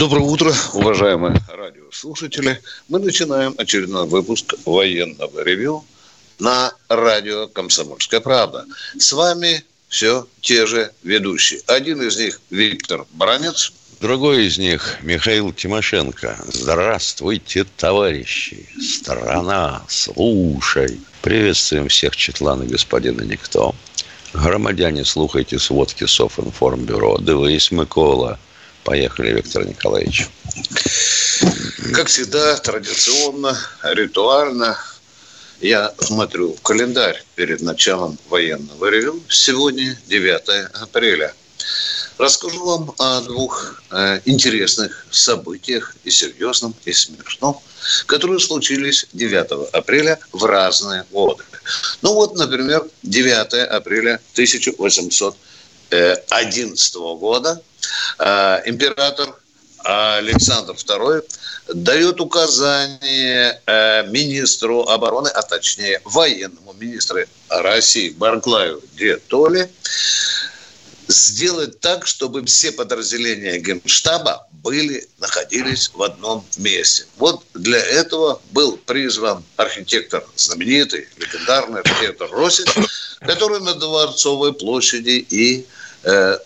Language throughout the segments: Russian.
Доброе утро, уважаемые радиослушатели. Мы начинаем очередной выпуск военного ревю на радио «Комсомольская правда». С вами все те же ведущие. Один из них Виктор Баранец. Другой из них Михаил Тимошенко. Здравствуйте, товарищи. Страна, слушай. Приветствуем всех Четлана господина Никто. Громадяне, слухайте сводки Софинформбюро. Дивись, Микола. Поехали, Виктор Николаевич. Как всегда, традиционно, ритуально, я смотрю календарь перед началом военного ревю. Сегодня 9 апреля. Расскажу вам о двух э, интересных событиях и серьезном, и смешном, которые случились 9 апреля в разные годы. Ну вот, например, 9 апреля 1811 года э, император Александр II дает указание э, министру обороны, а точнее военному министру России Барклаю Де Толли сделать так, чтобы все подразделения Генштаба были, находились в одном месте. Вот для этого был призван архитектор, знаменитый, легендарный архитектор Росин, который на Дворцовой площади и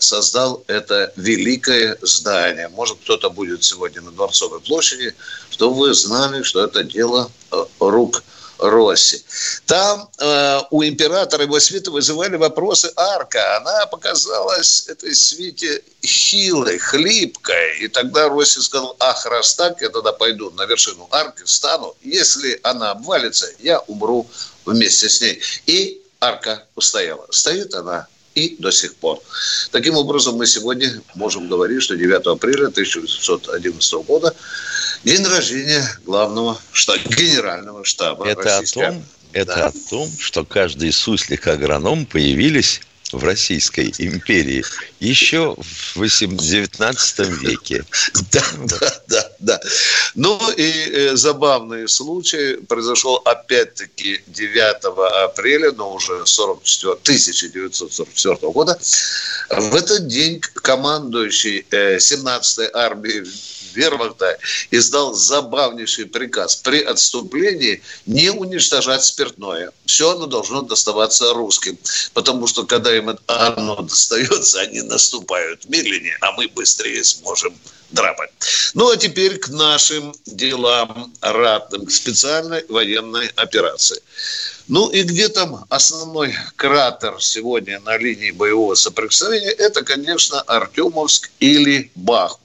создал это великое здание. Может, кто-то будет сегодня на Дворцовой площади, чтобы вы знали, что это дело э, рук Росси. Там э, у императора его свита вызывали вопросы арка. Она показалась этой свите хилой, хлипкой. И тогда Росси сказал, ах, раз так, я тогда пойду на вершину арки, стану. Если она обвалится, я умру вместе с ней. И арка устояла. Стоит она и до сих пор. Таким образом, мы сегодня можем говорить, что 9 апреля 1911 года день рождения главного штаба, генерального штаба. Это о том, это да. о том, что каждый суслик-агроном появились в Российской империи еще в 19 веке. Да, да, да, да. Ну и э, забавный случай произошел опять-таки 9 апреля, но уже 44, 1944 года. В этот день командующий э, 17-й армией вермахта издал забавнейший приказ при отступлении не уничтожать спиртное. Все оно должно доставаться русским. Потому что когда им оно достается, они наступают медленнее, а мы быстрее сможем драпать. Ну, а теперь к нашим делам ратным, к специальной военной операции. Ну и где там основной кратер сегодня на линии боевого соприкосновения? Это, конечно, Артемовск или Бахмут.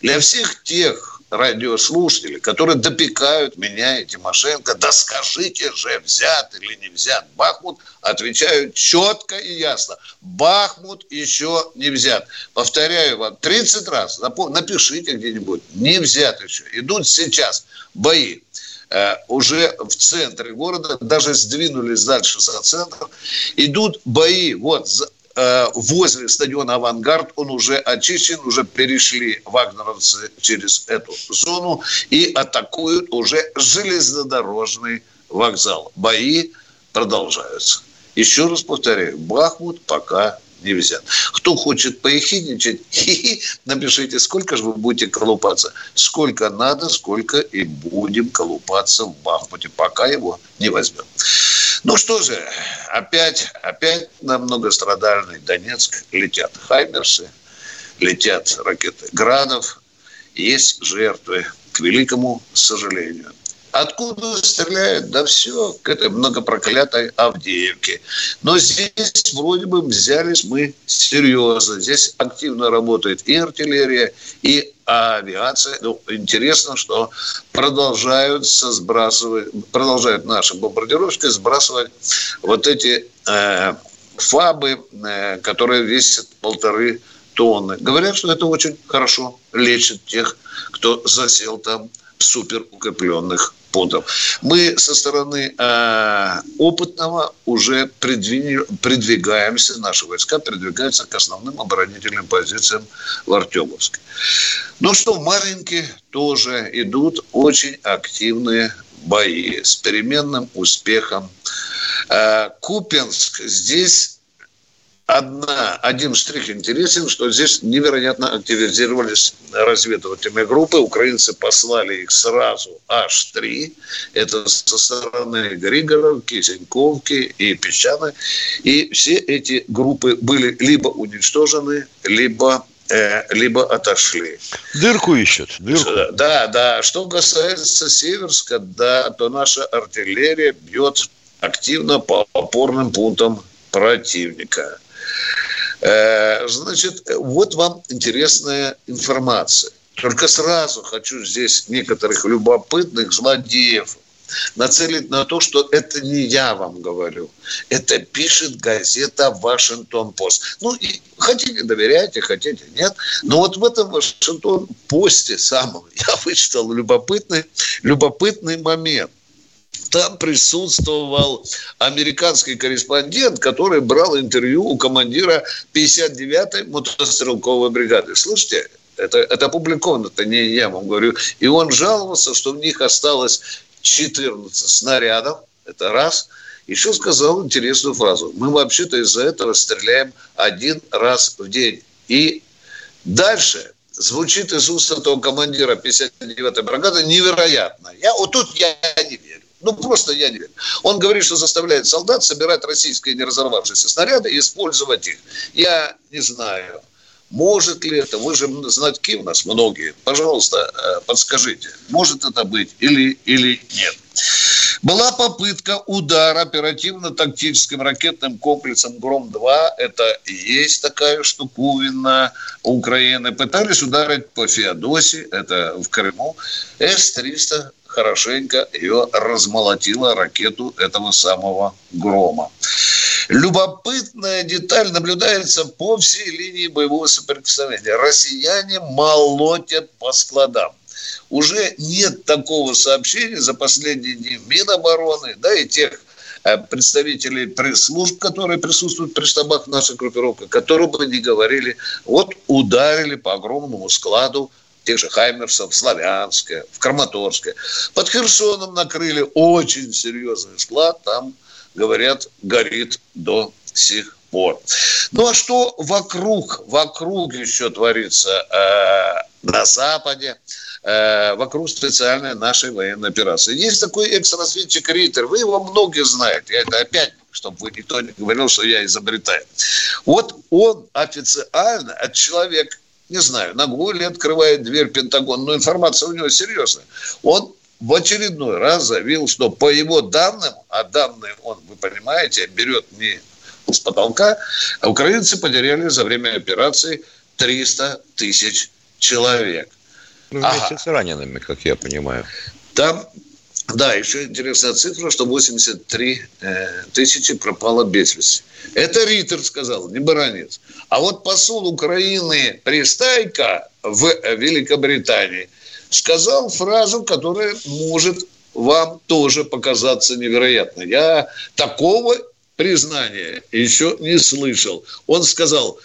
Для всех тех радиослушателей, которые допекают меня и Тимошенко, да скажите же, взят или не взят Бахмут, отвечаю четко и ясно. Бахмут еще не взят. Повторяю вам 30 раз, напишите где-нибудь, не взят еще. Идут сейчас бои э, уже в центре города, даже сдвинулись дальше за центр. Идут бои вот возле стадиона «Авангард» он уже очищен, уже перешли вагнеровцы через эту зону и атакуют уже железнодорожный вокзал. Бои продолжаются. Еще раз повторяю, Бахмут пока не взят. Кто хочет поехидничать, напишите, сколько же вы будете колупаться. Сколько надо, сколько и будем колупаться в Бахмуте, пока его не возьмем. Ну что же, опять, опять на многострадальный Донецк летят хаймерсы, летят ракеты Градов. Есть жертвы, к великому сожалению. Откуда стреляют? Да все, к этой многопроклятой Авдеевке. Но здесь вроде бы взялись мы серьезно. Здесь активно работает и артиллерия, и авиация. Ну, интересно, что продолжают сбрасывать, продолжают наши бомбардировщики сбрасывать вот эти э, фабы, э, которые весят полторы тонны. Говорят, что это очень хорошо лечит тех, кто засел там суперукрепленных пунктов. Мы со стороны э, опытного уже придвигаемся, наши войска придвигаются к основным оборонительным позициям в Артемовске. Ну что, в Маринке тоже идут очень активные бои с переменным успехом. Э, Купенск здесь одна, один штрих интересен, что здесь невероятно активизировались разведывательные группы. Украинцы послали их сразу аж три. Это со стороны Григоровки, Синьковки и Песчаны. И все эти группы были либо уничтожены, либо э, либо отошли. Дырку ищут. Дырку. Да, да. Что касается Северска, да, то наша артиллерия бьет активно по опорным пунктам противника. Э, значит, вот вам интересная информация. Только сразу хочу здесь некоторых любопытных злодеев нацелить на то, что это не я вам говорю. Это пишет газета «Вашингтон-Пост». Ну, и хотите доверяйте, хотите нет. Но вот в этом «Вашингтон-Посте» самом я вычитал любопытный, любопытный момент там присутствовал американский корреспондент, который брал интервью у командира 59-й мотострелковой бригады. Слышите, это, это опубликовано, это не я вам говорю. И он жаловался, что в них осталось 14 снарядов, это раз. Еще сказал интересную фразу. Мы вообще-то из-за этого стреляем один раз в день. И дальше звучит из уст этого командира 59-й бригады невероятно. Я, вот тут я не верю. Ну, просто я не верю. Он говорит, что заставляет солдат собирать российские не разорвавшиеся снаряды и использовать их. Я не знаю, может ли это, вы же знатки у нас многие, пожалуйста, э, подскажите, может это быть или, или нет. Была попытка удара оперативно-тактическим ракетным комплексом «Гром-2». Это есть такая штуковина Украины. Пытались ударить по Феодосии, это в Крыму. С-300 хорошенько ее размолотила ракету этого самого «Грома». Любопытная деталь наблюдается по всей линии боевого соприкосновения. Россияне молотят по складам. Уже нет такого сообщения за последние дни Минобороны, да и тех э, представителей пресс-служб, которые присутствуют при штабах нашей группировки, которые бы не говорили, вот ударили по огромному складу тех же Хаймерсов, в Славянске, в Краматорске. Под Херсоном накрыли очень серьезный склад, там, говорят, горит до сих пор. Ну а что вокруг, вокруг еще творится э, на Западе, э, вокруг специальной нашей военной операции. Есть такой экс-разведчик Риттер, вы его многие знаете, это опять чтобы вы никто не говорил, что я изобретаю. Вот он официально, от человека не знаю, на ли открывает дверь Пентагон, но информация у него серьезная. Он в очередной раз заявил, что по его данным, а данные он, вы понимаете, берет не с потолка, а украинцы потеряли за время операции 300 тысяч человек. Ну, вместе ага. с ранеными, как я понимаю. Там да, еще интересная цифра, что 83 э, тысячи пропало без вести. Это Риттер сказал, не Баранец. А вот посол Украины Пристайка в Великобритании сказал фразу, которая может вам тоже показаться невероятной. Я такого признания еще не слышал. Он сказал,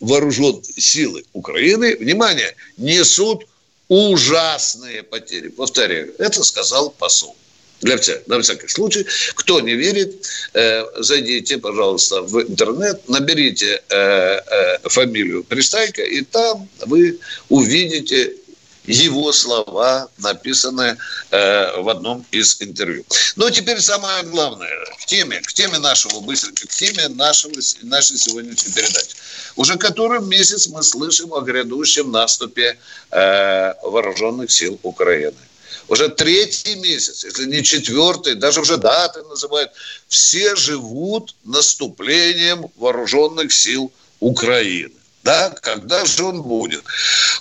вооруженные силы Украины, внимание, несут ужасные потери. Повторяю, это сказал посол. Для всех, на всякий случай. Кто не верит, э, зайдите, пожалуйста, в интернет, наберите э, э, фамилию Пристайка, и там вы увидите его слова, написанные э, в одном из интервью. Ну, а теперь самое главное, к теме, к теме нашего быстренько, к теме нашего, нашей сегодняшней передачи. Уже который месяц мы слышим о грядущем наступе э, вооруженных сил Украины. Уже третий месяц, если не четвертый, даже уже даты называют. Все живут наступлением вооруженных сил Украины. Да, когда же он будет?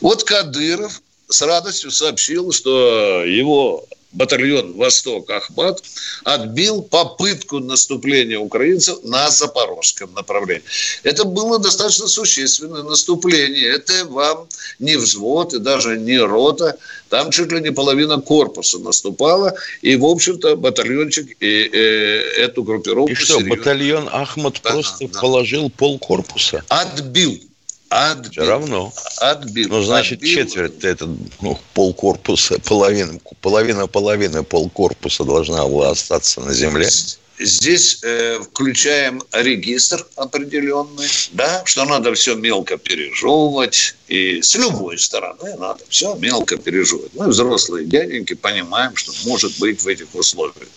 Вот Кадыров с радостью сообщил, что его батальон «Восток» Ахмат отбил попытку наступления украинцев на запорожском направлении. Это было достаточно существенное наступление. Это вам не взвод и даже не рота. Там чуть ли не половина корпуса наступала. И, в общем-то, батальончик и, э, эту группировку... И что, серьезно... батальон Ахмат да, просто да. положил пол корпуса? Отбил Отбил. Все равно. Отбил. Ну, значит, отбил. четверть, это ну, полкорпуса, половина, половина половины полкорпуса должна была остаться на земле. Здесь э, включаем регистр определенный, да, что надо все мелко пережевывать, и с любой стороны надо все мелко пережевывать. Мы, взрослые дяденьки, понимаем, что может быть в этих условиях.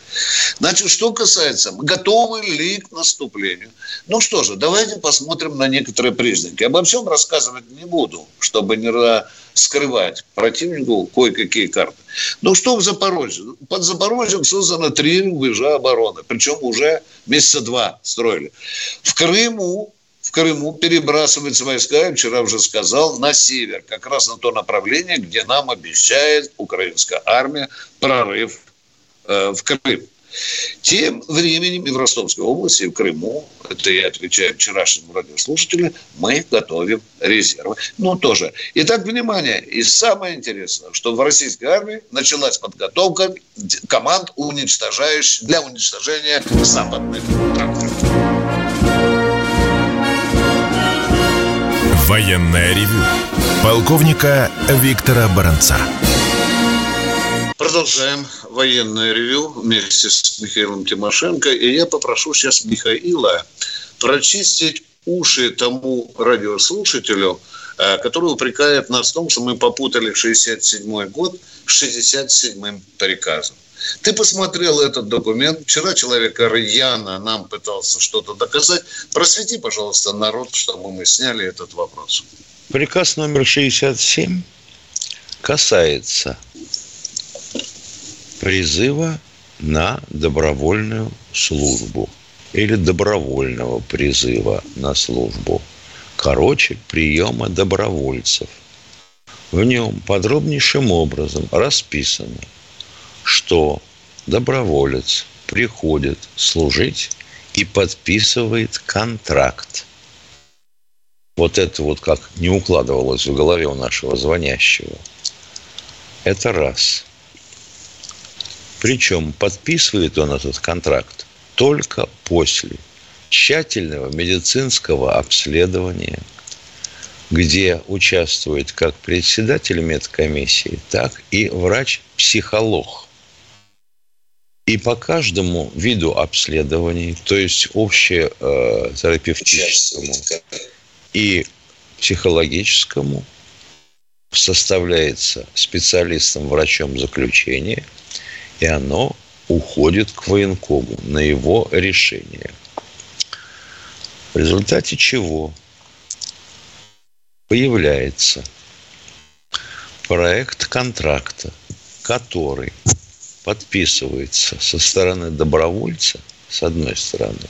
Значит, что касается, готовы ли к наступлению? Ну что же, давайте посмотрим на некоторые признаки. Обо всем рассказывать не буду, чтобы не скрывать противнику кое-какие карты. Ну что в Запорожье? Под Запорожьем создано три рубежа обороны. Причем уже месяца два строили. В Крыму в Крыму перебрасываются войска, я вчера уже сказал, на север, как раз на то направление, где нам обещает украинская армия прорыв э, в Крым. Тем временем и в Ростовской области, и в Крыму, это я отвечаю вчерашнему радиослушателю, мы готовим резервы. Ну, тоже. Итак, внимание. И самое интересное, что в российской армии началась подготовка команд, уничтожающих, для уничтожения западных танков. Военная ревю. Полковника Виктора Баранца. Продолжаем военное ревю вместе с Михаилом Тимошенко. И я попрошу сейчас Михаила прочистить уши тому радиослушателю, э, который упрекает нас в том, что мы попутали 67 год с 67-м приказом. Ты посмотрел этот документ. Вчера человек рьяно нам пытался что-то доказать. Просвети, пожалуйста, народ, чтобы мы сняли этот вопрос. Приказ номер 67 касается призыва на добровольную службу или добровольного призыва на службу. Короче, приема добровольцев. В нем подробнейшим образом расписано, что доброволец приходит служить и подписывает контракт. Вот это вот как не укладывалось в голове у нашего звонящего. Это раз – причем подписывает он этот контракт только после тщательного медицинского обследования, где участвует как председатель медкомиссии, так и врач-психолог. И по каждому виду обследований, то есть общетерапевтическому э, и психологическому, составляется специалистом-врачом заключение – и оно уходит к военкому на его решение. В результате чего появляется проект контракта, который подписывается со стороны добровольца, с одной стороны,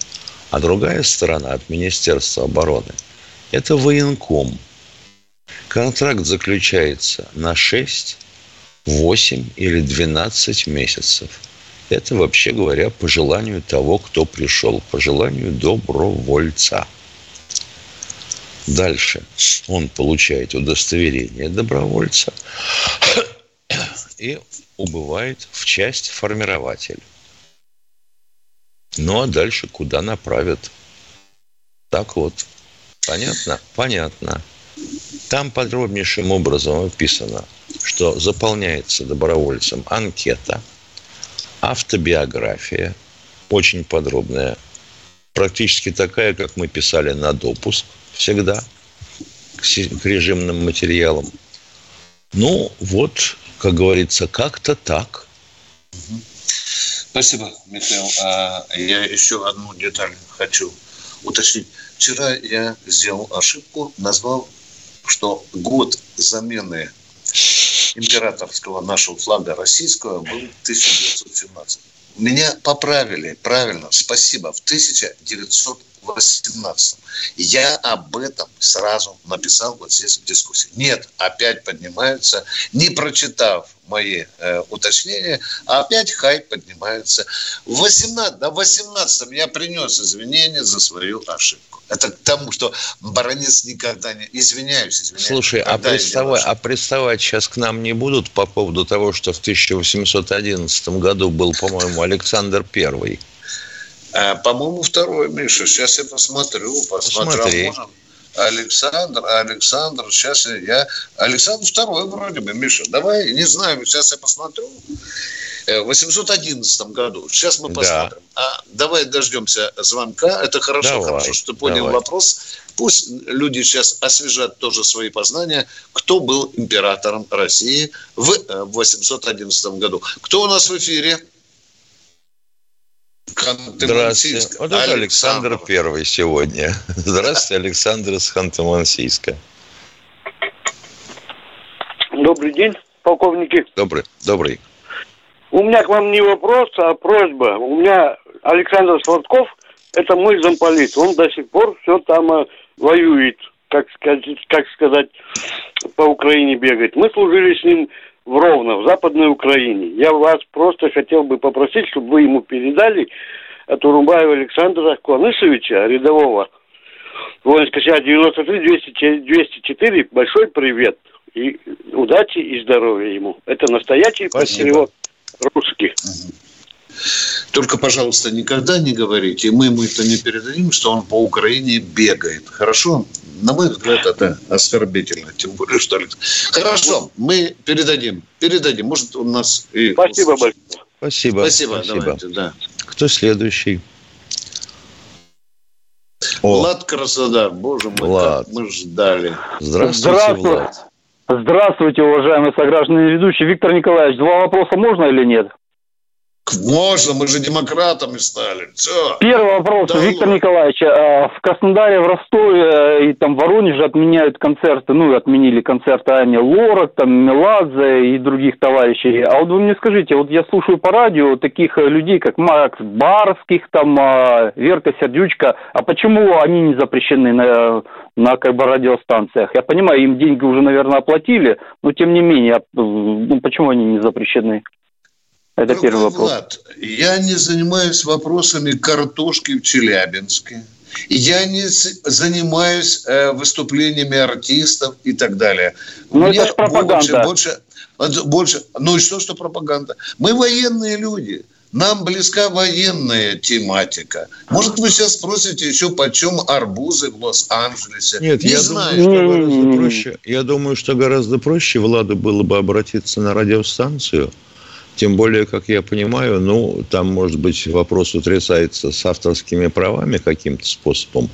а другая сторона от Министерства обороны – это военком. Контракт заключается на 6 8 или 12 месяцев. Это, вообще говоря, по желанию того, кто пришел, по желанию добровольца. Дальше он получает удостоверение добровольца и убывает в часть формирователь. Ну а дальше куда направят? Так вот. Понятно? Понятно. Там подробнейшим образом описано, что заполняется добровольцем анкета, автобиография, очень подробная, практически такая, как мы писали на допуск всегда к режимным материалам. Ну, вот, как говорится, как-то так. Спасибо, Михаил. А я еще одну деталь хочу уточнить. Вчера я сделал ошибку, назвал что год замены императорского нашего флага российского был 1917. Меня поправили, правильно, спасибо, в 1918 18 Я об этом сразу написал вот здесь в дискуссии. Нет, опять поднимаются, не прочитав мои э, уточнения, а опять хай поднимается. В 18, на 18 я принес извинения за свою ошибку. Это к тому, что баронец никогда не... Извиняюсь, извиняюсь. Слушай, а приставать, а приставать сейчас к нам не будут по поводу того, что в 1811 году был, по-моему, Александр Первый? А, по-моему, второй, Миша. Сейчас я посмотрю. Посмотрю. Посмотри. Александр, Александр, сейчас я... Александр второй вроде бы, Миша. Давай, не знаю, сейчас я посмотрю. Э, В 811 году. Сейчас мы посмотрим. Да. А давай дождемся звонка. Это хорошо, Давай, хорошо, что ты понял давай. вопрос. Пусть люди сейчас освежат тоже свои познания, кто был императором России в э, 811 году. Кто у нас в эфире? Здравствуйте. Вот это Александр Первый сегодня. Здравствуйте, Александр из Ханты-Мансийска. Добрый день, полковники. Добрый, добрый. У меня к вам не вопрос, а просьба. У меня Александр Сладков, это мой замполит. Он до сих пор все там э, воюет, как сказать, как сказать, по Украине бегает. Мы служили с ним в Ровно, в Западной Украине. Я вас просто хотел бы попросить, чтобы вы ему передали от Урумбаева Александра Куанышевича, рядового воинской части 93 200, 204. Большой привет. И удачи и здоровья ему. Это настоящий патриот русский. Только, пожалуйста, никогда не говорите, мы ему это не передадим, что он по Украине бегает. Хорошо? На мой взгляд, это оскорбительно. Тем более, что... Хорошо, мы передадим. Передадим. Может, у нас... И Спасибо большое. Спасибо. Спасибо. Спасибо. Давайте, да. Кто следующий? О, Влад Краснодар, боже мой, Влад. как мы ждали. здравствуйте, Здравствуй. Влад. Здравствуйте, уважаемые сограждане ведущие. Виктор Николаевич, два вопроса можно или нет? Можно, мы же демократами стали. Все. Первый вопрос, Да Виктор ладно. Николаевич. а, В Краснодаре, в Ростове э, и там в Воронеже отменяют концерты, ну, отменили концерты Ани Лорак, там, Меладзе и других товарищей. А вот вы мне скажите, вот я слушаю по радио таких э, людей, как Макс Барских, там, а, Верка Сердючка, а почему они не запрещены на, на как бы радиостанциях? Я понимаю, им деньги уже, наверное, оплатили, но тем не менее, а, ну, почему они не запрещены? Это Дорогой первый вопрос. Влад, я не занимаюсь вопросами картошки в Челябинске. Я не занимаюсь э, выступлениями артистов и так далее. Ну, Мне это ж пропаганда. Больше, больше, больше, ну и что, что пропаганда? Мы военные люди. Нам близка военная тематика. Может, вы сейчас спросите еще, почем арбузы в Лос-Анджелесе? Нет, не я знаю. думаю, что гораздо проще. Я думаю, что гораздо проще Владу было бы обратиться на радиостанцию. Тем более, как я понимаю, ну, там, может быть, вопрос утрясается с авторскими правами каким-то способом,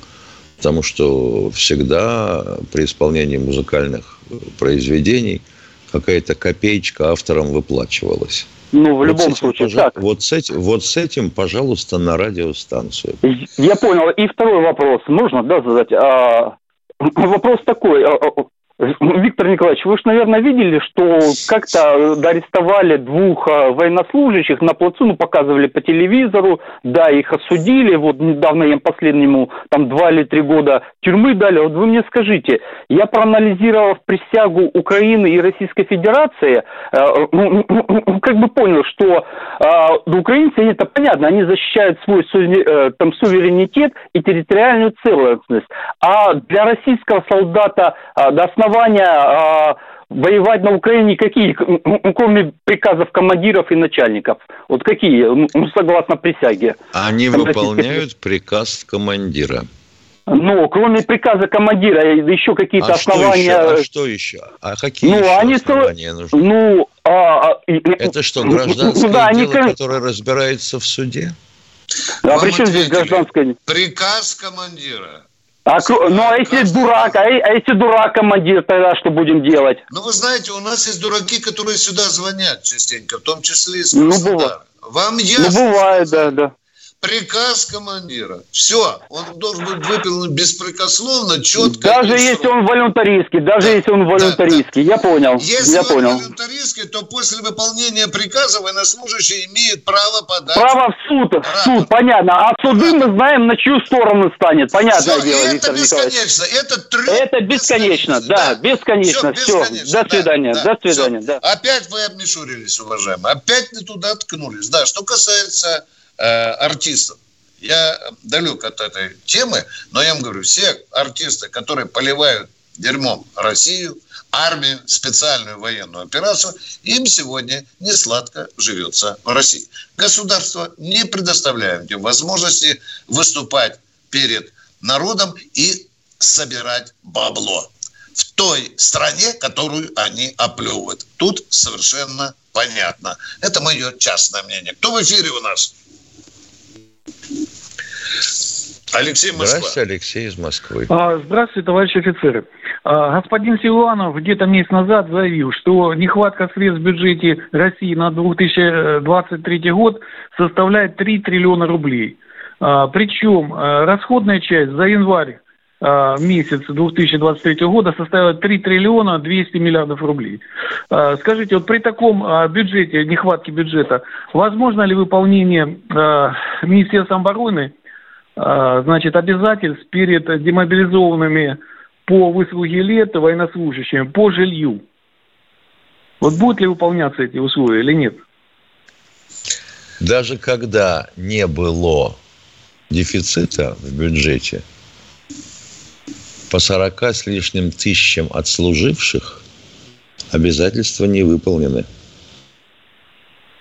потому что всегда при исполнении музыкальных произведений какая-то копеечка авторам выплачивалась. Ну, в Вот любом этим, случае, пожа- так. Вот с, этим, вот с этим, пожалуйста, на радиостанцию. Я понял. И второй вопрос. Можно, да, задать? А, вопрос такой. Виктор Николаевич, вы же, наверное, видели, что как-то арестовали двух а, военнослужащих на плацу, ну, показывали по телевизору, да, их осудили, вот недавно им последнему там два или три года тюрьмы дали. Вот вы мне скажите, я проанализировав присягу Украины и Российской Федерации, э, ну, ну, как бы понял, что э, украинцы, это понятно, они защищают свой э, там, суверенитет и территориальную целостность. А для российского солдата э, до основания э, воевать на Украине какие, ну, кроме приказов командиров и начальников? Вот какие, ну, согласно присяге? Они выполняют приказ командира. Ну, кроме приказа командира, еще какие-то А что, основания... еще? а что еще? А какие Ну, еще они основания нужны? Ну, а, а, и- Это что, ну, гражданское ну, да, они дело, как- которое разбирается в суде? А Вам при чем здесь гражданское? Приказ командира. А, ну, а если дурак, а, а если дурак командир, тогда что будем делать? Ну, вы знаете, у нас есть дураки, которые сюда звонят частенько, в том числе из Ну, Краснодара. Вам Ну, ясно? бывает, да, да. Приказ командира. Все, он должен быть выполнен беспрекословно, четко. Даже если он волюнтаристский, даже да, если он волюнтаристский, да, да. я понял. Если я он понял. волюнтаристский, то после выполнения приказа военнослужащий имеет право подать. Право в суд, в суд, понятно. А суды мы знаем, на чью сторону станет, понятное Все, дело, это Виктор бесконечно, это трюк Это бесконечно, да, бесконечно, все. Все. До свидания, да, до свидания, да. Опять вы обмешурились, уважаемые, опять не туда ткнулись. Да, что касается артистов. Я далек от этой темы, но я вам говорю, все артисты, которые поливают дерьмом Россию, армию, специальную военную операцию, им сегодня не сладко живется в России. Государство не предоставляет им возможности выступать перед народом и собирать бабло в той стране, которую они оплевывают. Тут совершенно понятно. Это мое частное мнение. Кто в эфире у нас? Алексей Москва. Здравствуйте, Алексей из Москвы. А, здравствуйте, товарищи офицеры. А, господин Силуанов где-то месяц назад заявил, что нехватка средств в бюджете России на 2023 год составляет 3 триллиона рублей. А, причем расходная часть за январь месяц 2023 года составила 3 триллиона 200 миллиардов рублей. Скажите, вот при таком бюджете, нехватке бюджета, возможно ли выполнение Министерством обороны а, значит, обязательств перед демобилизованными по выслуге лет военнослужащими по жилью. Вот будут ли выполняться эти условия или нет? Даже когда не было дефицита в бюджете, по 40 с лишним тысячам отслуживших обязательства не выполнены.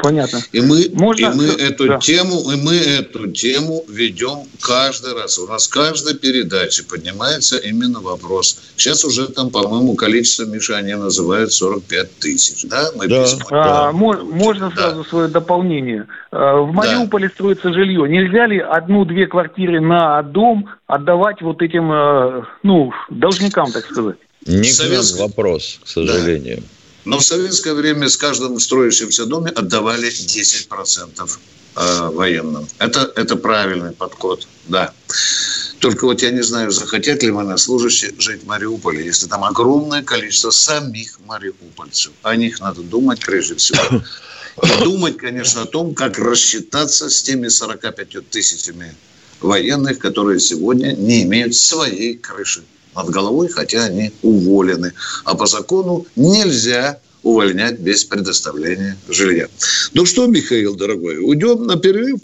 Понятно. И мы, Можно... и мы эту да. тему, и мы эту тему ведем каждый раз. У нас каждой передаче поднимается именно вопрос. Сейчас уже там, по-моему, количество, Миша, они называют 45 тысяч. Да? Мы да. А, да. Можно да. сразу свое дополнение. А, в Мариуполе да. строится жилье. Нельзя ли одну-две квартиры на дом отдавать вот этим, э, ну, должникам, так сказать? Не Советский... вопрос, к сожалению. Да. Но в советское время с каждым строящимся доме отдавали 10% э, военным. Это, это правильный подход, да. Только вот я не знаю, захотят ли военнослужащие жить в Мариуполе, если там огромное количество самих мариупольцев. О них надо думать прежде всего. И думать, конечно, о том, как рассчитаться с теми 45 тысячами военных, которые сегодня не имеют своей крыши над головой, хотя они уволены. А по закону нельзя увольнять без предоставления жилья. Ну что, Михаил, дорогой, уйдем на перерыв?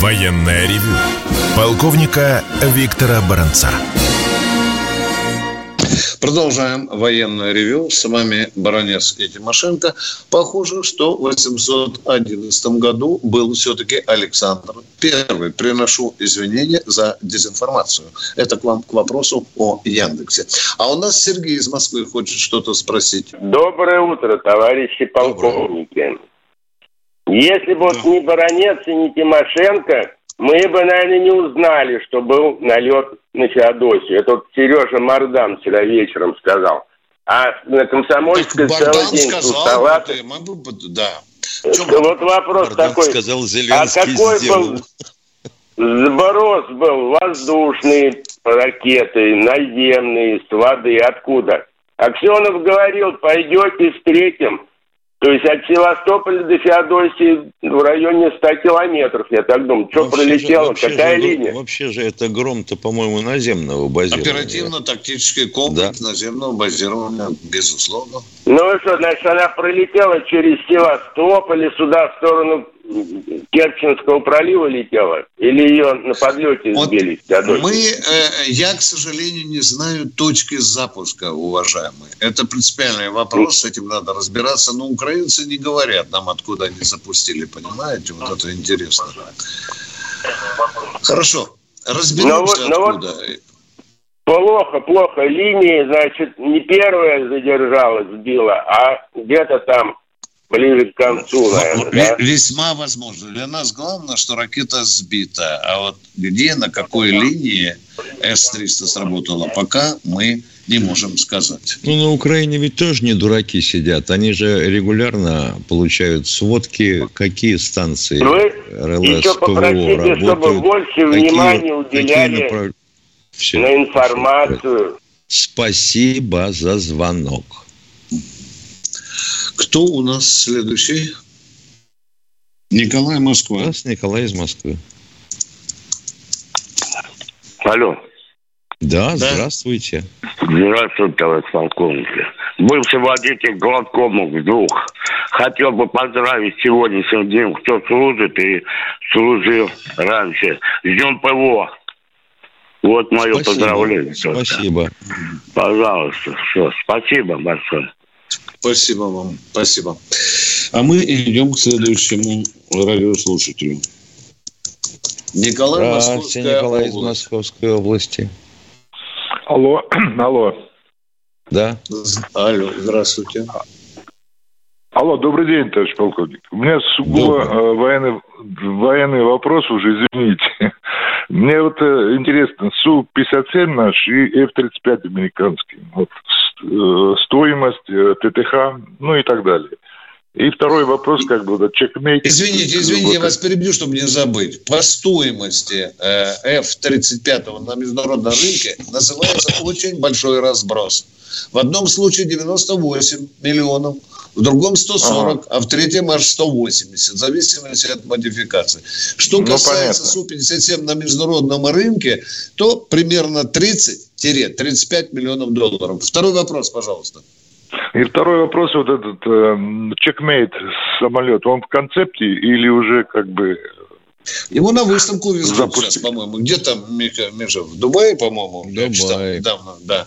Военная ревю. Полковника Виктора Баранца. Продолжаем военное ревю. С вами Баранец и Тимошенко. Похоже, что в 811 году был все-таки Александр Первый. Приношу извинения за дезинформацию. Это к вам к вопросу о Яндексе. А у нас Сергей из Москвы хочет что-то спросить. Доброе утро, товарищи полковники. Если бы да. вот не Баранец и не Тимошенко, мы бы, наверное, не узнали, что был налет на Феодосию. Это вот Сережа Мардан вчера вечером сказал. А на Комсомольской целый день сказал, вот, мы бы, да. Чем вот вопрос Мардан такой. сказал, Зеленский а какой сделал. был сброс был воздушный, ракеты, наземные, с воды, откуда? Аксенов говорил, пойдете встретим то есть от Севастополя до Феодосии в районе 100 километров, я так думаю. Что вообще пролетело, же, какая же, линия? Вообще же это гром-то, по-моему, наземного базирования. Оперативно-тактический комплекс да? наземного базирования, безусловно. Ну и что, значит, она пролетела через Севастополь и сюда, в сторону Керченского пролива летела? Или ее на подлете сбили? Вот мы, э, я, к сожалению, не знаю точки запуска, уважаемые. Это принципиальный вопрос, с этим надо разбираться. Но украинцы не говорят нам, откуда они запустили, понимаете? Вот это интересно. Хорошо, разберемся, но вот, откуда. Но вот... Плохо, плохо. Линии, значит, не первая задержалась, сбила, а где-то там ближе к концу, наверное, да? Весьма возможно. Для нас главное, что ракета сбита. А вот где, на какой линии С-300 сработала, пока мы не можем сказать. Ну, на Украине ведь тоже не дураки сидят. Они же регулярно получают сводки, какие станции Ну, РЛС, ПВО чтобы работают. больше внимания какие уделяли направ- на информацию. Спасибо за звонок. Кто у нас следующий? Николай Москва. Нас Николай из Москвы. Алло. Да, Да. здравствуйте. Здравствуйте, товарищ полковник. Бывший водитель главкомов вдруг. Хотел бы поздравить сегодняшним днем, кто служит и служил раньше. С Днем ПВО. Вот мое Спасибо. поздравление. Спасибо. Пожалуйста. Все, спасибо большое. Спасибо вам. Спасибо. А мы идем к следующему радиослушателю. Николай Здравствуйте, Николай из область. Московской области. Алло, алло. Да, Алло, здравствуйте. Алло, добрый день, товарищ полковник. У меня сугубо Добрый. э, военный, военный вопрос уже, извините. Мне вот э, интересно, Су-57 наш и F-35 американский. Вот, э, стоимость, э, ТТХ, ну и так далее. И второй вопрос, как бы, вот, чекмейт. Извините, извините, я вас перебью, чтобы не забыть. По стоимости э, F-35 на международном рынке называется очень большой разброс. В одном случае 98 миллионов, в другом 140, а в третьем аж 180, в зависимости от модификации. Что Ну, касается понятно. Су-57 на международном рынке, то примерно 30-35 миллионов долларов. Второй вопрос, пожалуйста. И второй вопрос, вот этот э, чекмейт самолет, он в концепте или уже как бы... Его на выставку везут Запустили. сейчас, по-моему. Где там, Миша, в Дубае, по-моему? читал недавно, да.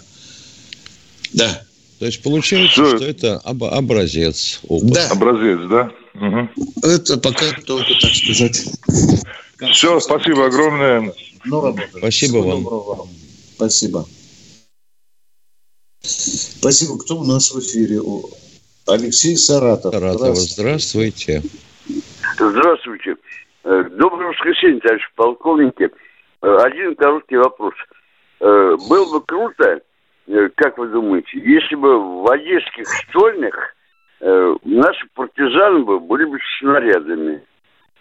Да. То есть получается, Всё. что это об- образец опыта. Да. Образец, да? Мгм. Это пока только, так сказать. Все, спасибо огромное. Ну, работает. Спасибо Всего вам. доброго вам. Спасибо. Спасибо. Кто у нас в эфире? Алексей Саратов. Саратова, здравствуйте. Здравствуйте. Э, Доброе воскресенье, товарищ полковники. Э, Один короткий вопрос. Э, Было бы круто, как вы думаете, если бы в одесских штольнях э, наши партизаны бы были бы с снарядами.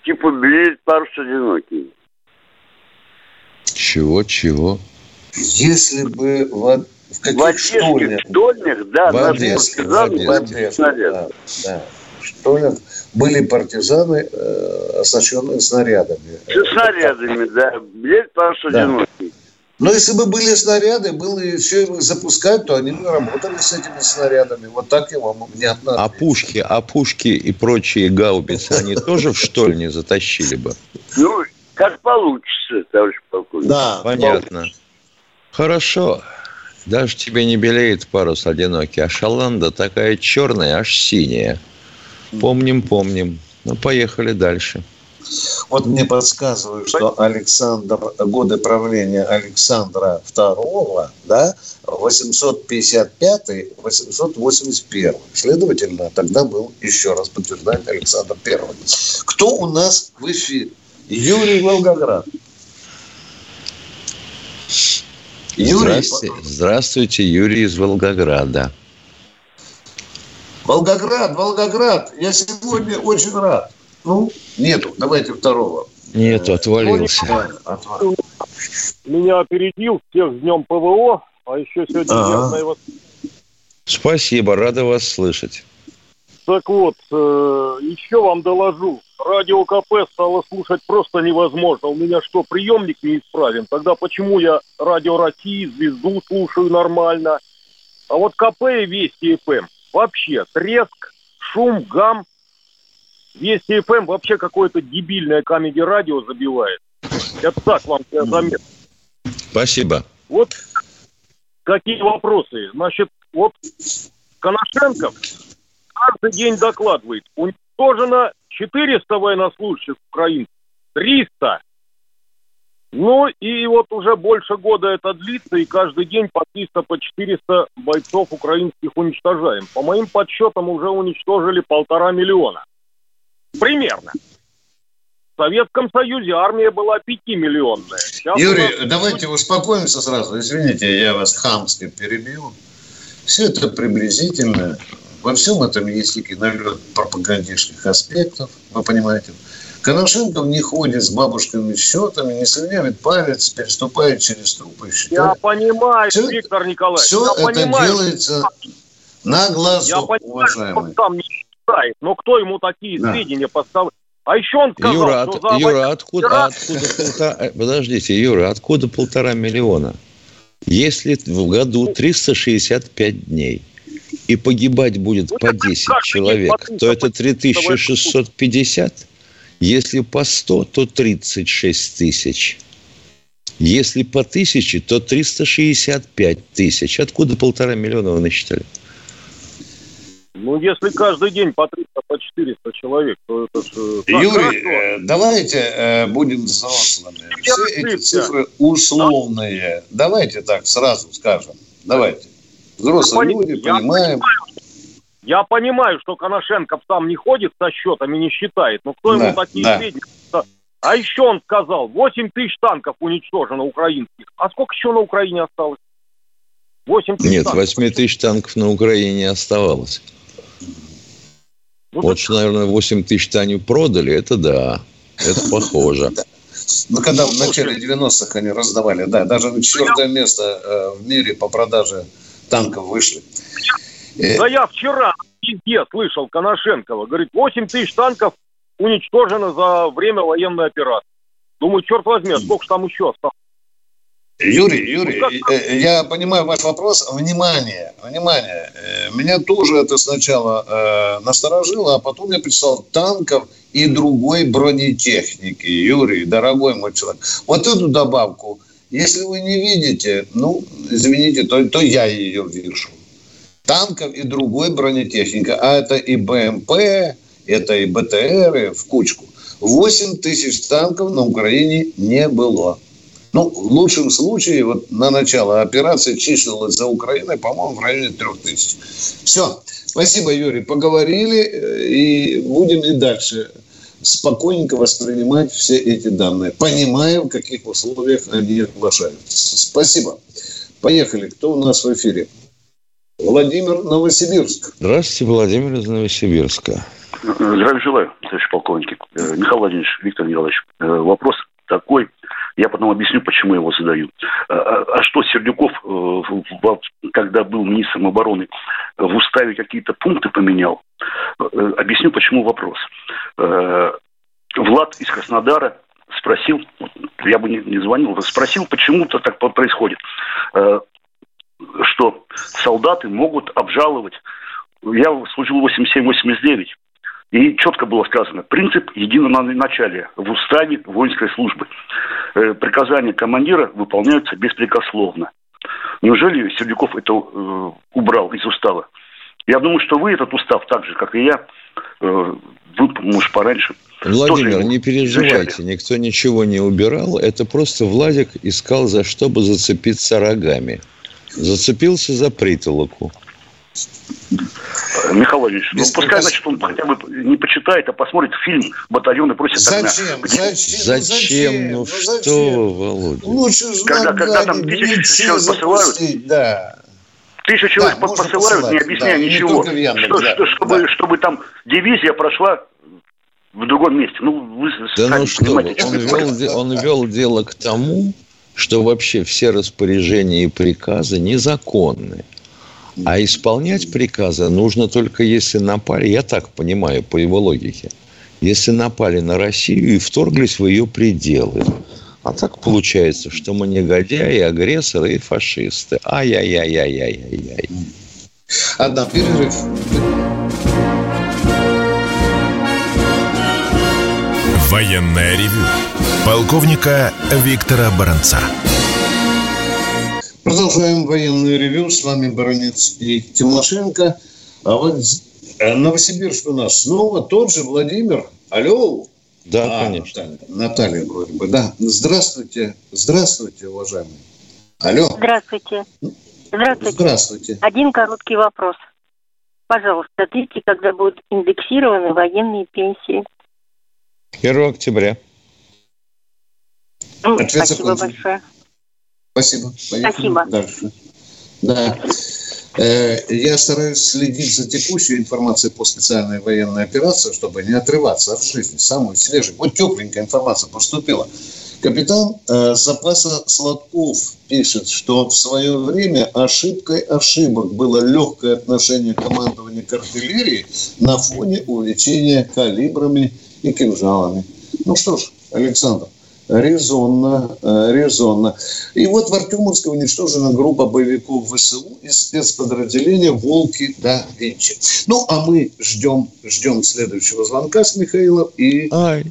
Типа билет парус одинокий. Чего, чего? Если бы в, в каких В одесских штольнях? штольнях, да, В наши Одессе, партизаны в были Одессе, с снарядами. да, да. В штольнях были партизаны, э, оснащенные снарядами. Со снарядами, да. Билет парус Да. одинокий. Но если бы были снаряды, было еще их запускать, то они бы работали с этими снарядами. Вот так я вам внятно А пушки, а пушки и прочие гаубицы, они тоже в штоль не затащили бы? Ну, как получится, товарищ полковник. Да, Понятно. Хорошо. Даже тебе не белеет парус одинокий, а шаланда такая черная, аж синяя. Помним, помним. Ну, поехали дальше. Вот мне подсказывают, что Александр, годы правления Александра II, да, 855-881. Следовательно, тогда был, еще раз подтверждает Александр I. Кто у нас в эфире? Юрий Волгоград. Юрий, Здравствуйте, здравствуйте, Юрий из Волгограда. Волгоград, Волгоград, я сегодня очень рад. Ну, нету, давайте второго. Нету, отвалился. Да, отвал. меня опередил, всех с днем ПВО, а еще сегодня Ага. Вос- Спасибо, рада вас слышать. Так вот, э, еще вам доложу. Радио КП стало слушать просто невозможно. У меня что, приемник неисправен? Тогда почему я Радио России, Звезду слушаю нормально? А вот КП и Вести ФМ вообще треск, шум, гам. Вести ФМ вообще какое-то дебильное камеди радио забивает. Это так вам я заметил. Спасибо. Вот какие вопросы. Значит, вот Коношенков каждый день докладывает. Уничтожено 400 военнослужащих Украины. 300. Ну и вот уже больше года это длится, и каждый день по 300, по 400 бойцов украинских уничтожаем. По моим подсчетам уже уничтожили полтора миллиона. Примерно. В Советском Союзе армия была пятимиллионная. Сейчас Юрий, нас- давайте успокоимся сразу. Извините, я вас хамски перебил. Все это приблизительно. Во всем этом есть некий налет пропагандистских аспектов, вы понимаете. Коношенков не ходит с бабушками счетами, не слюнявит палец, переступает через трупы и Я считает. понимаю, Всё- Виктор Николаевич, Все я это понимаю, делается на глазу, я понимаю, уважаемый. там не считает, но кто ему такие Да. сведения поставил? А еще он сказал, Юра, что от- за Юра, откуда, вчера- откуда полтора... э, Подождите, Юра, откуда полтора миллиона? Если в году 365 дней и погибать будет Ну, по так 10 каждый день человек, по 300, то это по 3650. Если по 100, то 36 тысяч. Если по тысяче, то 365 тысяч. Откуда полтора миллиона вы насчитали? Ну, если каждый день по 300, по 400 человек, то это же... Так, Юрий, э, давайте э, будем взрослыми. Все эти цифры условные. Давайте так сразу скажем. Давайте. Взрослые Я люди, я понимаем. Я понимаю, что Коношенков сам не ходит со счетами, не считает, но кто Да, ему такие да. сведения? А еще он сказал, 8 тысяч танков уничтожено украинских. А сколько еще на Украине осталось? 8 тысяч Нет, танков. 8 тысяч танков на Украине не оставалось. Вот что, наверное, 8 тысяч они продали, это да. Это похоже. Ну, когда в начале 90-х они раздавали, да, даже на четвертое место э, в мире по продаже танков вышли. Э, Да я вчера везде слышал Коношенкова. Говорит, 8 тысяч танков уничтожено за время военной операции. Думаю, черт возьми, а сколько ж там еще осталось? Юрий, Юрий, Ну, как- э, я понимаю ваш вопрос. Внимание, внимание. Э, Меня тоже это сначала э, насторожило, а потом я прислал танков и другой бронетехники. Юрий, дорогой мой человек. Вот эту добавку, если вы не видите, ну, извините, то, то я ее вижу. Танков и другой бронетехника. А это и БМП, это и БТРы в кучку. 8 тысяч танков на Украине не было. Ну, в лучшем случае, вот на начало операции числилось за Украиной, по-моему, в районе трех тысяч. Все. Спасибо, Юрий. Поговорили э, и будем и дальше спокойненько воспринимать все эти данные, понимая, в каких условиях они оглашаются. Спасибо. Поехали. Кто у нас в эфире? Владимир Новосибирск. Здравствуйте, Владимир из Новосибирска. Здравия желаю, товарищ полковник. Э, Михаил Владимирович, Виктор Николаевич, э, вопрос такой, я потом объясню, почему я его задаю. А, а- а что Сердюков, э, когда был министром обороны, в уставе какие-то пункты поменял? Э, Объясню, почему вопрос. Э, Влад из Краснодара спросил, я бы не, звонил, спросил, почему-то так происходит, э, что солдаты могут обжаловать я служил 87-89, и четко было сказано, принцип единого началия в уставе воинской службы. Э, приказания командира выполняются беспрекословно. Неужели Сердюков это э, убрал из устава? Я думаю, что вы этот устав, так же, как и я, э, вы, может, пораньше, Владимир, не переживайте, никто ничего не убирал. Это просто Владик искал за что бы зацепиться рогами. Зацепился за притолоку. Михаил Владимирович, ну, пускай, значит, он хотя бы не почитает, а посмотрит фильм «Батальоны просят огня». Зачем? Где- Зачем? Зачем? Ну что вы, Володя? Лучше же Когда- когда там МИЧи человек посылают? Да. Тысячу человек Да, посылают, не объясняя да, не ничего. в Яндекс, Что- да, что- чтобы, да. чтобы там дивизия прошла в другом месте. Ну, вы Да сами ну что вы, понимаете, он вел, он вел дело к тому, что вообще все распоряжения и приказы незаконны. А исполнять приказы нужно только если напали, я так понимаю, по его логике, если напали на Россию и вторглись в ее пределы. А так получается, что мы негодяи, агрессоры и фашисты. Ай-яй-яй-яй-яй-яй. Одна перерыв. Военное ревю полковника Виктора Баранца. Продолжаем военное ревю. С вами Баранец и Тимошенко. А вот э, Новосибирск у нас снова тот же Владимир. Алло. Да, А, конечно. Наталья, Наталья вроде бы. Да. Здравствуйте. Здравствуйте, уважаемый. Алло. Здравствуйте. Здравствуйте. Здравствуйте. Один короткий вопрос. Пожалуйста, ответьте, когда будут индексированы военные пенсии. 1 октября. Ну, Ответ Спасибо закончен. большое. Спасибо. Поехали Спасибо. Дальше. Да. Э, Я стараюсь следить за текущей информацией по специальной военной операции, чтобы не отрываться от жизни. Самую свежую. Вот тепленькая информация поступила. Капитан э, запаса Сладков пишет, что в свое время ошибкой ошибок было легкое отношение командования к артиллерии на фоне увлечения калибрами и кинжалами. Ну что ж, Александр, резонно, э, резонно. И вот в Артемовске уничтожена группа боевиков ВСУ из спецподразделения «Волки да Винчи». Ну, а мы ждем, ждем следующего звонка с Михаилом и... Ай,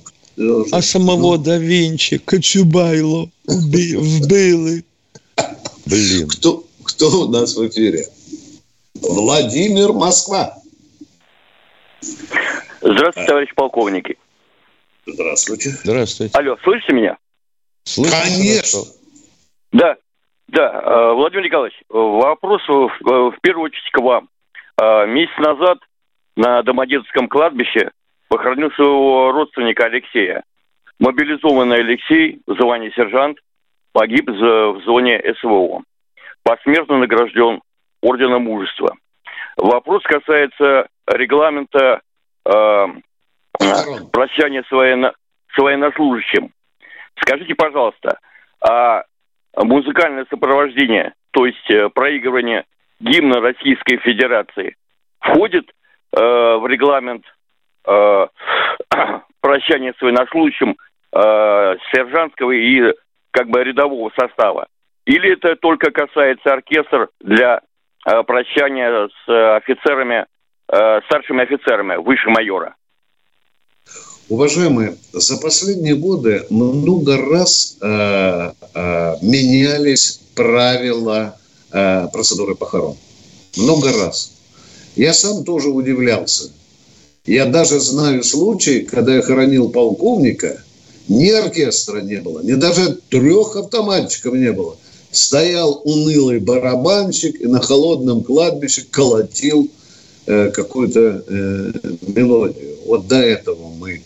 а самого да Вінчі Кочубайло уби- вбили. Блін. Кто, кто у нас в эфире? Владимир Москва. Здравствуйте, товарищ полковники. Здравствуйте. Здравствуйте. Алло, слышите меня? Слышно Конечно. хорошо. Да, да. э, Владимир Николаевич, э, вопрос э, в, первую очередь к вам. Месяц назад на Домодедовском кладбище похоронил своего родственника Алексея. Мобилизованный Алексей, в звании сержант, погиб в зоне СВО. Посмертно награжден Орденом Мужества. Вопрос касается регламента э, Прощания с, военно- с военнослужащим. Скажите, пожалуйста, а музыкальное сопровождение, то есть э, проигрывание гимна Российской Федерации, входит э, в регламент э, прощания с военнослужащим э, сержантского и как бы рядового состава? Или это только касается оркестр для э, прощания с офицерами, э, старшими офицерами, выше майора? Уважаемые, за последние годы много раз э, э, менялись правила э, процедуры похорон. Много раз. Я сам тоже удивлялся. Я даже знаю случаи, когда я хоронил полковника, ни оркестра не было, ни даже трех автоматчиков не было. Стоял унылый барабанщик и на холодном кладбище колотил э, какую-то э, мелодию. Вот до этого мы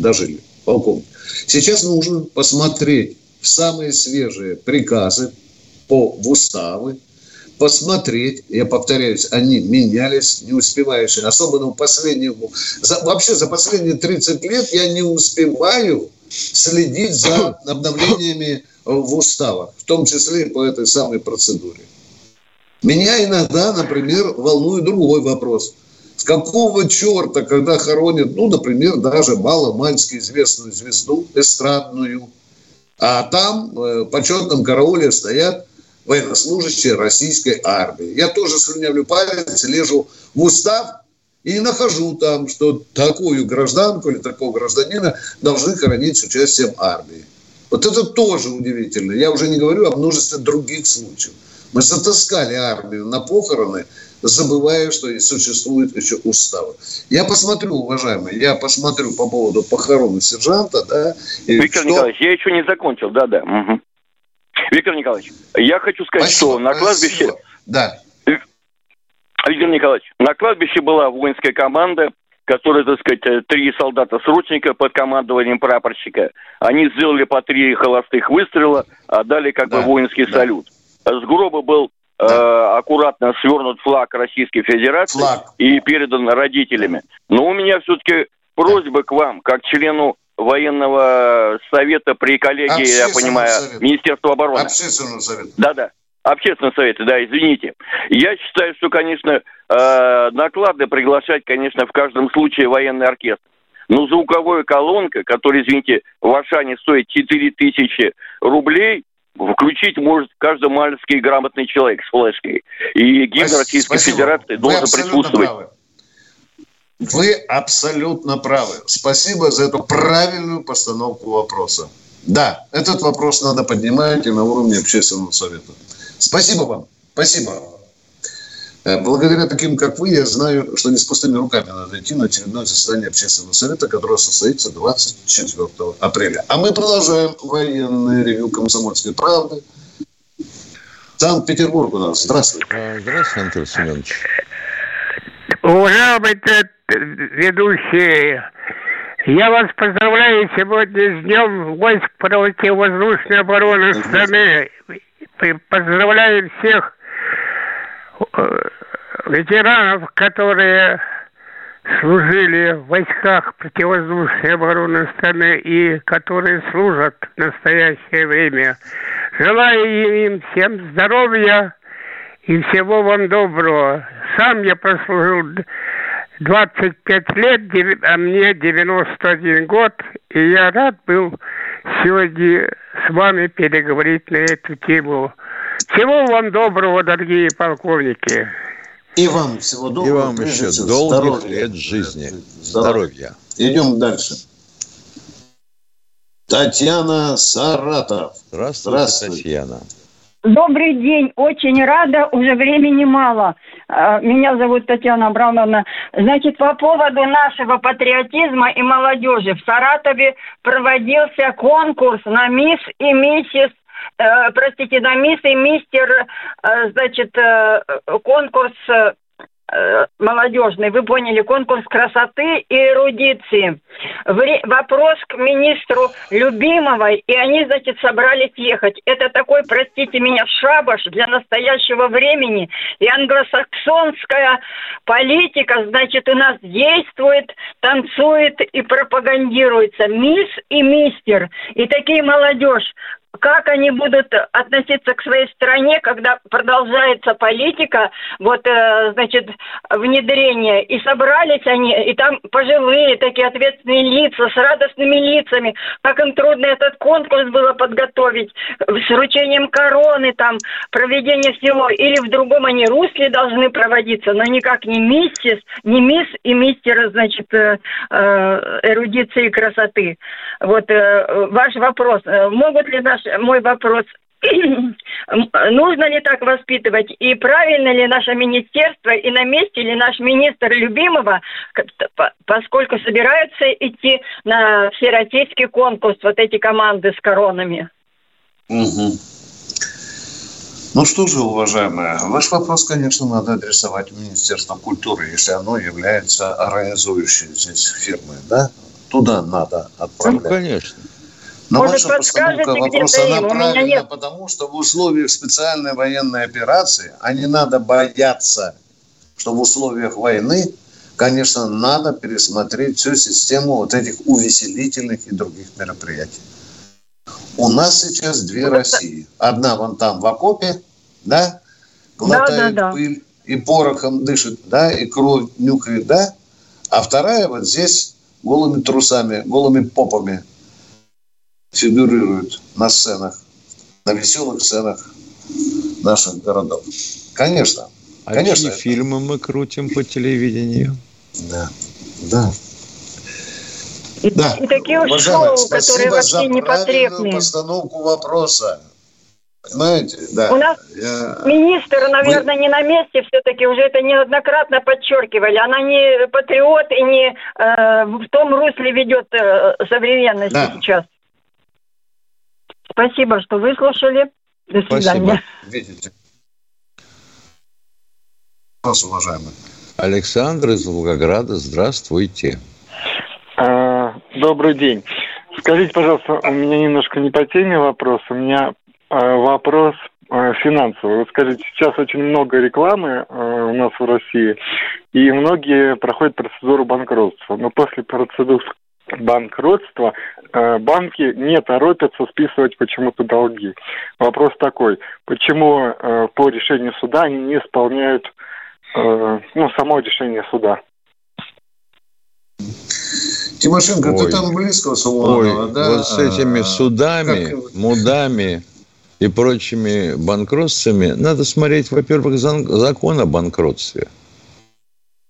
дожили, полковник. Сейчас нужно посмотреть самые свежие приказы по в уставы, посмотреть, я повторяюсь, они менялись, не успеваешь, особенно в последние, за- вообще за последние 30 лет я не успеваю следить за обновлениями в уставах, в том числе и по этой самой процедуре. Меня иногда, например, волнует другой вопрос. Какого черта, когда хоронят, ну, например, даже маломальски известную звезду эстрадную, а там э, в почетном карауле стоят военнослужащие российской армии. Я тоже слюнявлю палец, лежу в устав и нахожу там, что такую гражданку или такого гражданина должны хоронить с участием армии. Вот это тоже удивительно. Я уже не говорю о множестве других случаев. Мы затаскали армию на похороны, забывая, что существуют еще уставы. Я посмотрю, уважаемые, я посмотрю по поводу похорон сержанта, да. Виктор что- Николаевич, я еще не закончил, да-да. мгм. Виктор Николаевич, я хочу сказать, Спасибо, что на кладбище... спасибо. Да. Виктор Николаевич, на кладбище была воинская команда, которая, так сказать, э, три солдата-срочника под командованием прапорщика. Они сделали по три холостых выстрела, а дали как бы воинский салют. С гроба был э, аккуратно свернут флаг Российской Федерации и передан родителями. Но у меня все-таки просьба к вам, как члену военного совета при коллегии, я Общественного понимаю, совета. Министерства обороны. Общественного совета. Да-да. Общественный совет, да, извините. Я считаю, что, конечно, э, накладно приглашать, конечно, в каждом случае военный оркестр. Но звуковая колонка, которая, извините, в Ашане стоит 4 тысячи рублей, включить может каждый маленький грамотный человек с флешкой. И гимн Спасибо. Российской. Федерации Вы должен присутствовать. правы. Вы абсолютно правы. Спасибо за эту правильную постановку вопроса. Да, этот вопрос надо поднимать и на уровне общественного совета. Спасибо вам. Спасибо. Э, Благодаря таким, как вы, я знаю, что не с пустыми руками надо идти на очередное заседание общественного совета, которое состоится 24 апреля. А мы продолжаем военное ревю комсомольской правды. Санкт-Петербург у нас. Здравствуйте. А, Здравствуйте, Анатолий Семенович. Уважаемый ведущий, Я вас поздравляю сегодня с Днем войск противовоздушной обороны страны. Поздравляю всех э, ветеранов, которые служили в войсках противовоздушной обороны страны и которые служат в настоящее время. Желаю им всем здоровья и всего вам доброго. Сам я прослужил 25 лет, а мне 91 год, и я рад был сегодня с вами переговорить на эту тему. Всего вам доброго, дорогие полковники. И вам всего доброго. И вам еще всего, долгих здоровья. лет жизни. Здоровья. Здоровья. Идем дальше. Татьяна Саратов. Здравствуйте, Здравствуйте. Татьяна. Добрый день, очень рада, уже времени мало. А, Меня зовут Татьяна Абрамовна. Значит, по поводу нашего патриотизма и молодежи. В Саратове проводился конкурс на мисс и миссис э, простите, на мисс и мистер, э, значит, э, конкурс молодежный, вы поняли, конкурс красоты и эрудиции. Вопрос к министру Любимовой, и они, значит, собрались ехать. Это такой, простите меня, шабаш для настоящего времени. И англосаксонская политика, значит, у нас действует, танцует и пропагандируется. Мисс и мистер. И такие молодежь как они будут относиться к своей стране, когда продолжается политика, вот, э, значит, внедрение. И собрались они, и там пожилые такие ответственные лица с радостными лицами, как им трудно этот конкурс было подготовить, с вручением короны, там, проведение всего. Или в другом они русле должны проводиться, но никак не миссис, не мисс и мистер, значит, э, э, эрудиции и красоты. Вот ваш вопрос. Могут ли наш, мой вопрос, нужно ли так воспитывать и правильно ли наше министерство и на месте ли наш министр по- поскольку собираются идти на всероссийский конкурс вот эти команды с коронами? Мгм. Ну что же, уважаемая, ваш вопрос, конечно, надо адресовать в Министерство культуры, если оно является организующей здесь фирмой, да? Туда надо отправлять. Ну, конечно. Но Может, ваша подскажете, где вопроса, им? она У меня правильна, потому что в условиях специальной военной операции, а не надо бояться, что в условиях войны, конечно, надо пересмотреть всю систему вот этих увеселительных и других мероприятий. У нас сейчас две России. Одна вон там в окопе, да, глотает да, да. пыль и порохом дышит, да, и кровь нюхает, да, а вторая вот здесь голыми трусами, голыми попами фигурирует на сценах, на веселых сценах наших городов. Конечно. А Конечно. чьи фильмы мы крутим по телевидению? Да, да. И, Да. и такие уж Уважаемые, шоу, которые вообще правильную непотребные. постановку вопроса. Понимаете? Да. У нас Я- Министр, наверное, не на месте все-таки, уже это неоднократно подчеркивали. Она не патриот и не э, в том русле ведет э, современности Да. сейчас. Спасибо, что выслушали. До свидания. Видите. Вопрос, уважаемый. Александр из Волгограда, здравствуйте. А, Добрый день. Скажите, пожалуйста, у меня немножко не по теме вопрос, у меня а, вопрос а, финансовый. Вот скажите, сейчас очень много рекламы а, у нас в России, и многие проходят процедуру банкротства. Но после процедуры банкротства а, банки не торопятся списывать почему-то долги. Вопрос такой, почему а, по решению суда они не исполняют а, ну, само решение суда? Тимошенко, ты Ой. там близко с Уланова, Ой, да? вот с этими А, судами, как- мудами и прочими банкротствами надо смотреть, во-первых, закон о банкротстве.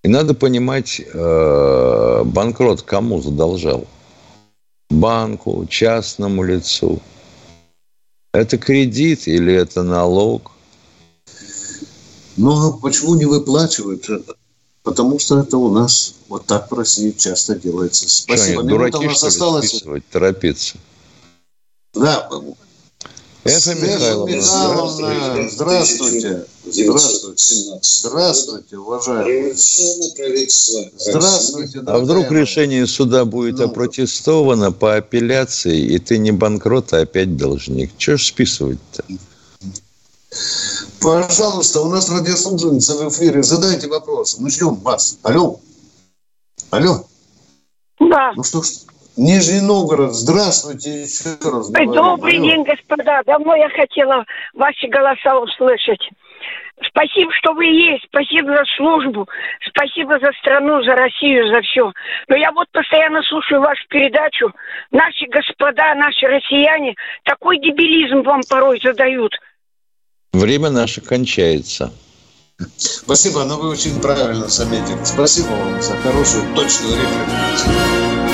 И надо понимать, э, банкрот кому задолжал? Банку, частному лицу. Это кредит или это налог? Ну, а почему не выплачивают? Потому что это у нас вот так в России часто делается. Что они, Спасибо. Минута у дураки, нас что ли, списывать, торопиться? Да, Эфа Михайловна, Михайловна, здравствуйте. Здравствуйте. Здравствуйте, уважаемые. Здравствуйте. А вдруг решение суда будет опротестовано по апелляции, и ты не банкрот, а опять должник? Чего ж списывать-то? Пожалуйста, у нас радиослушательница в эфире. Задайте вопрос. Мы ждем вас. Алло. Алло. Да. Ну что ж, Нижний Новгород, здравствуйте еще раз. Говорю. Добрый день, господа. Давно я хотела ваши голоса услышать. Спасибо, что вы есть. Спасибо за службу. Спасибо за страну, за Россию, за все. Но я вот постоянно слушаю вашу передачу. Наши господа, наши россияне такой дебилизм вам порой задают. Время наше кончается. Спасибо, но вы очень правильно заметили. Спасибо вам за хорошую, точную реплику.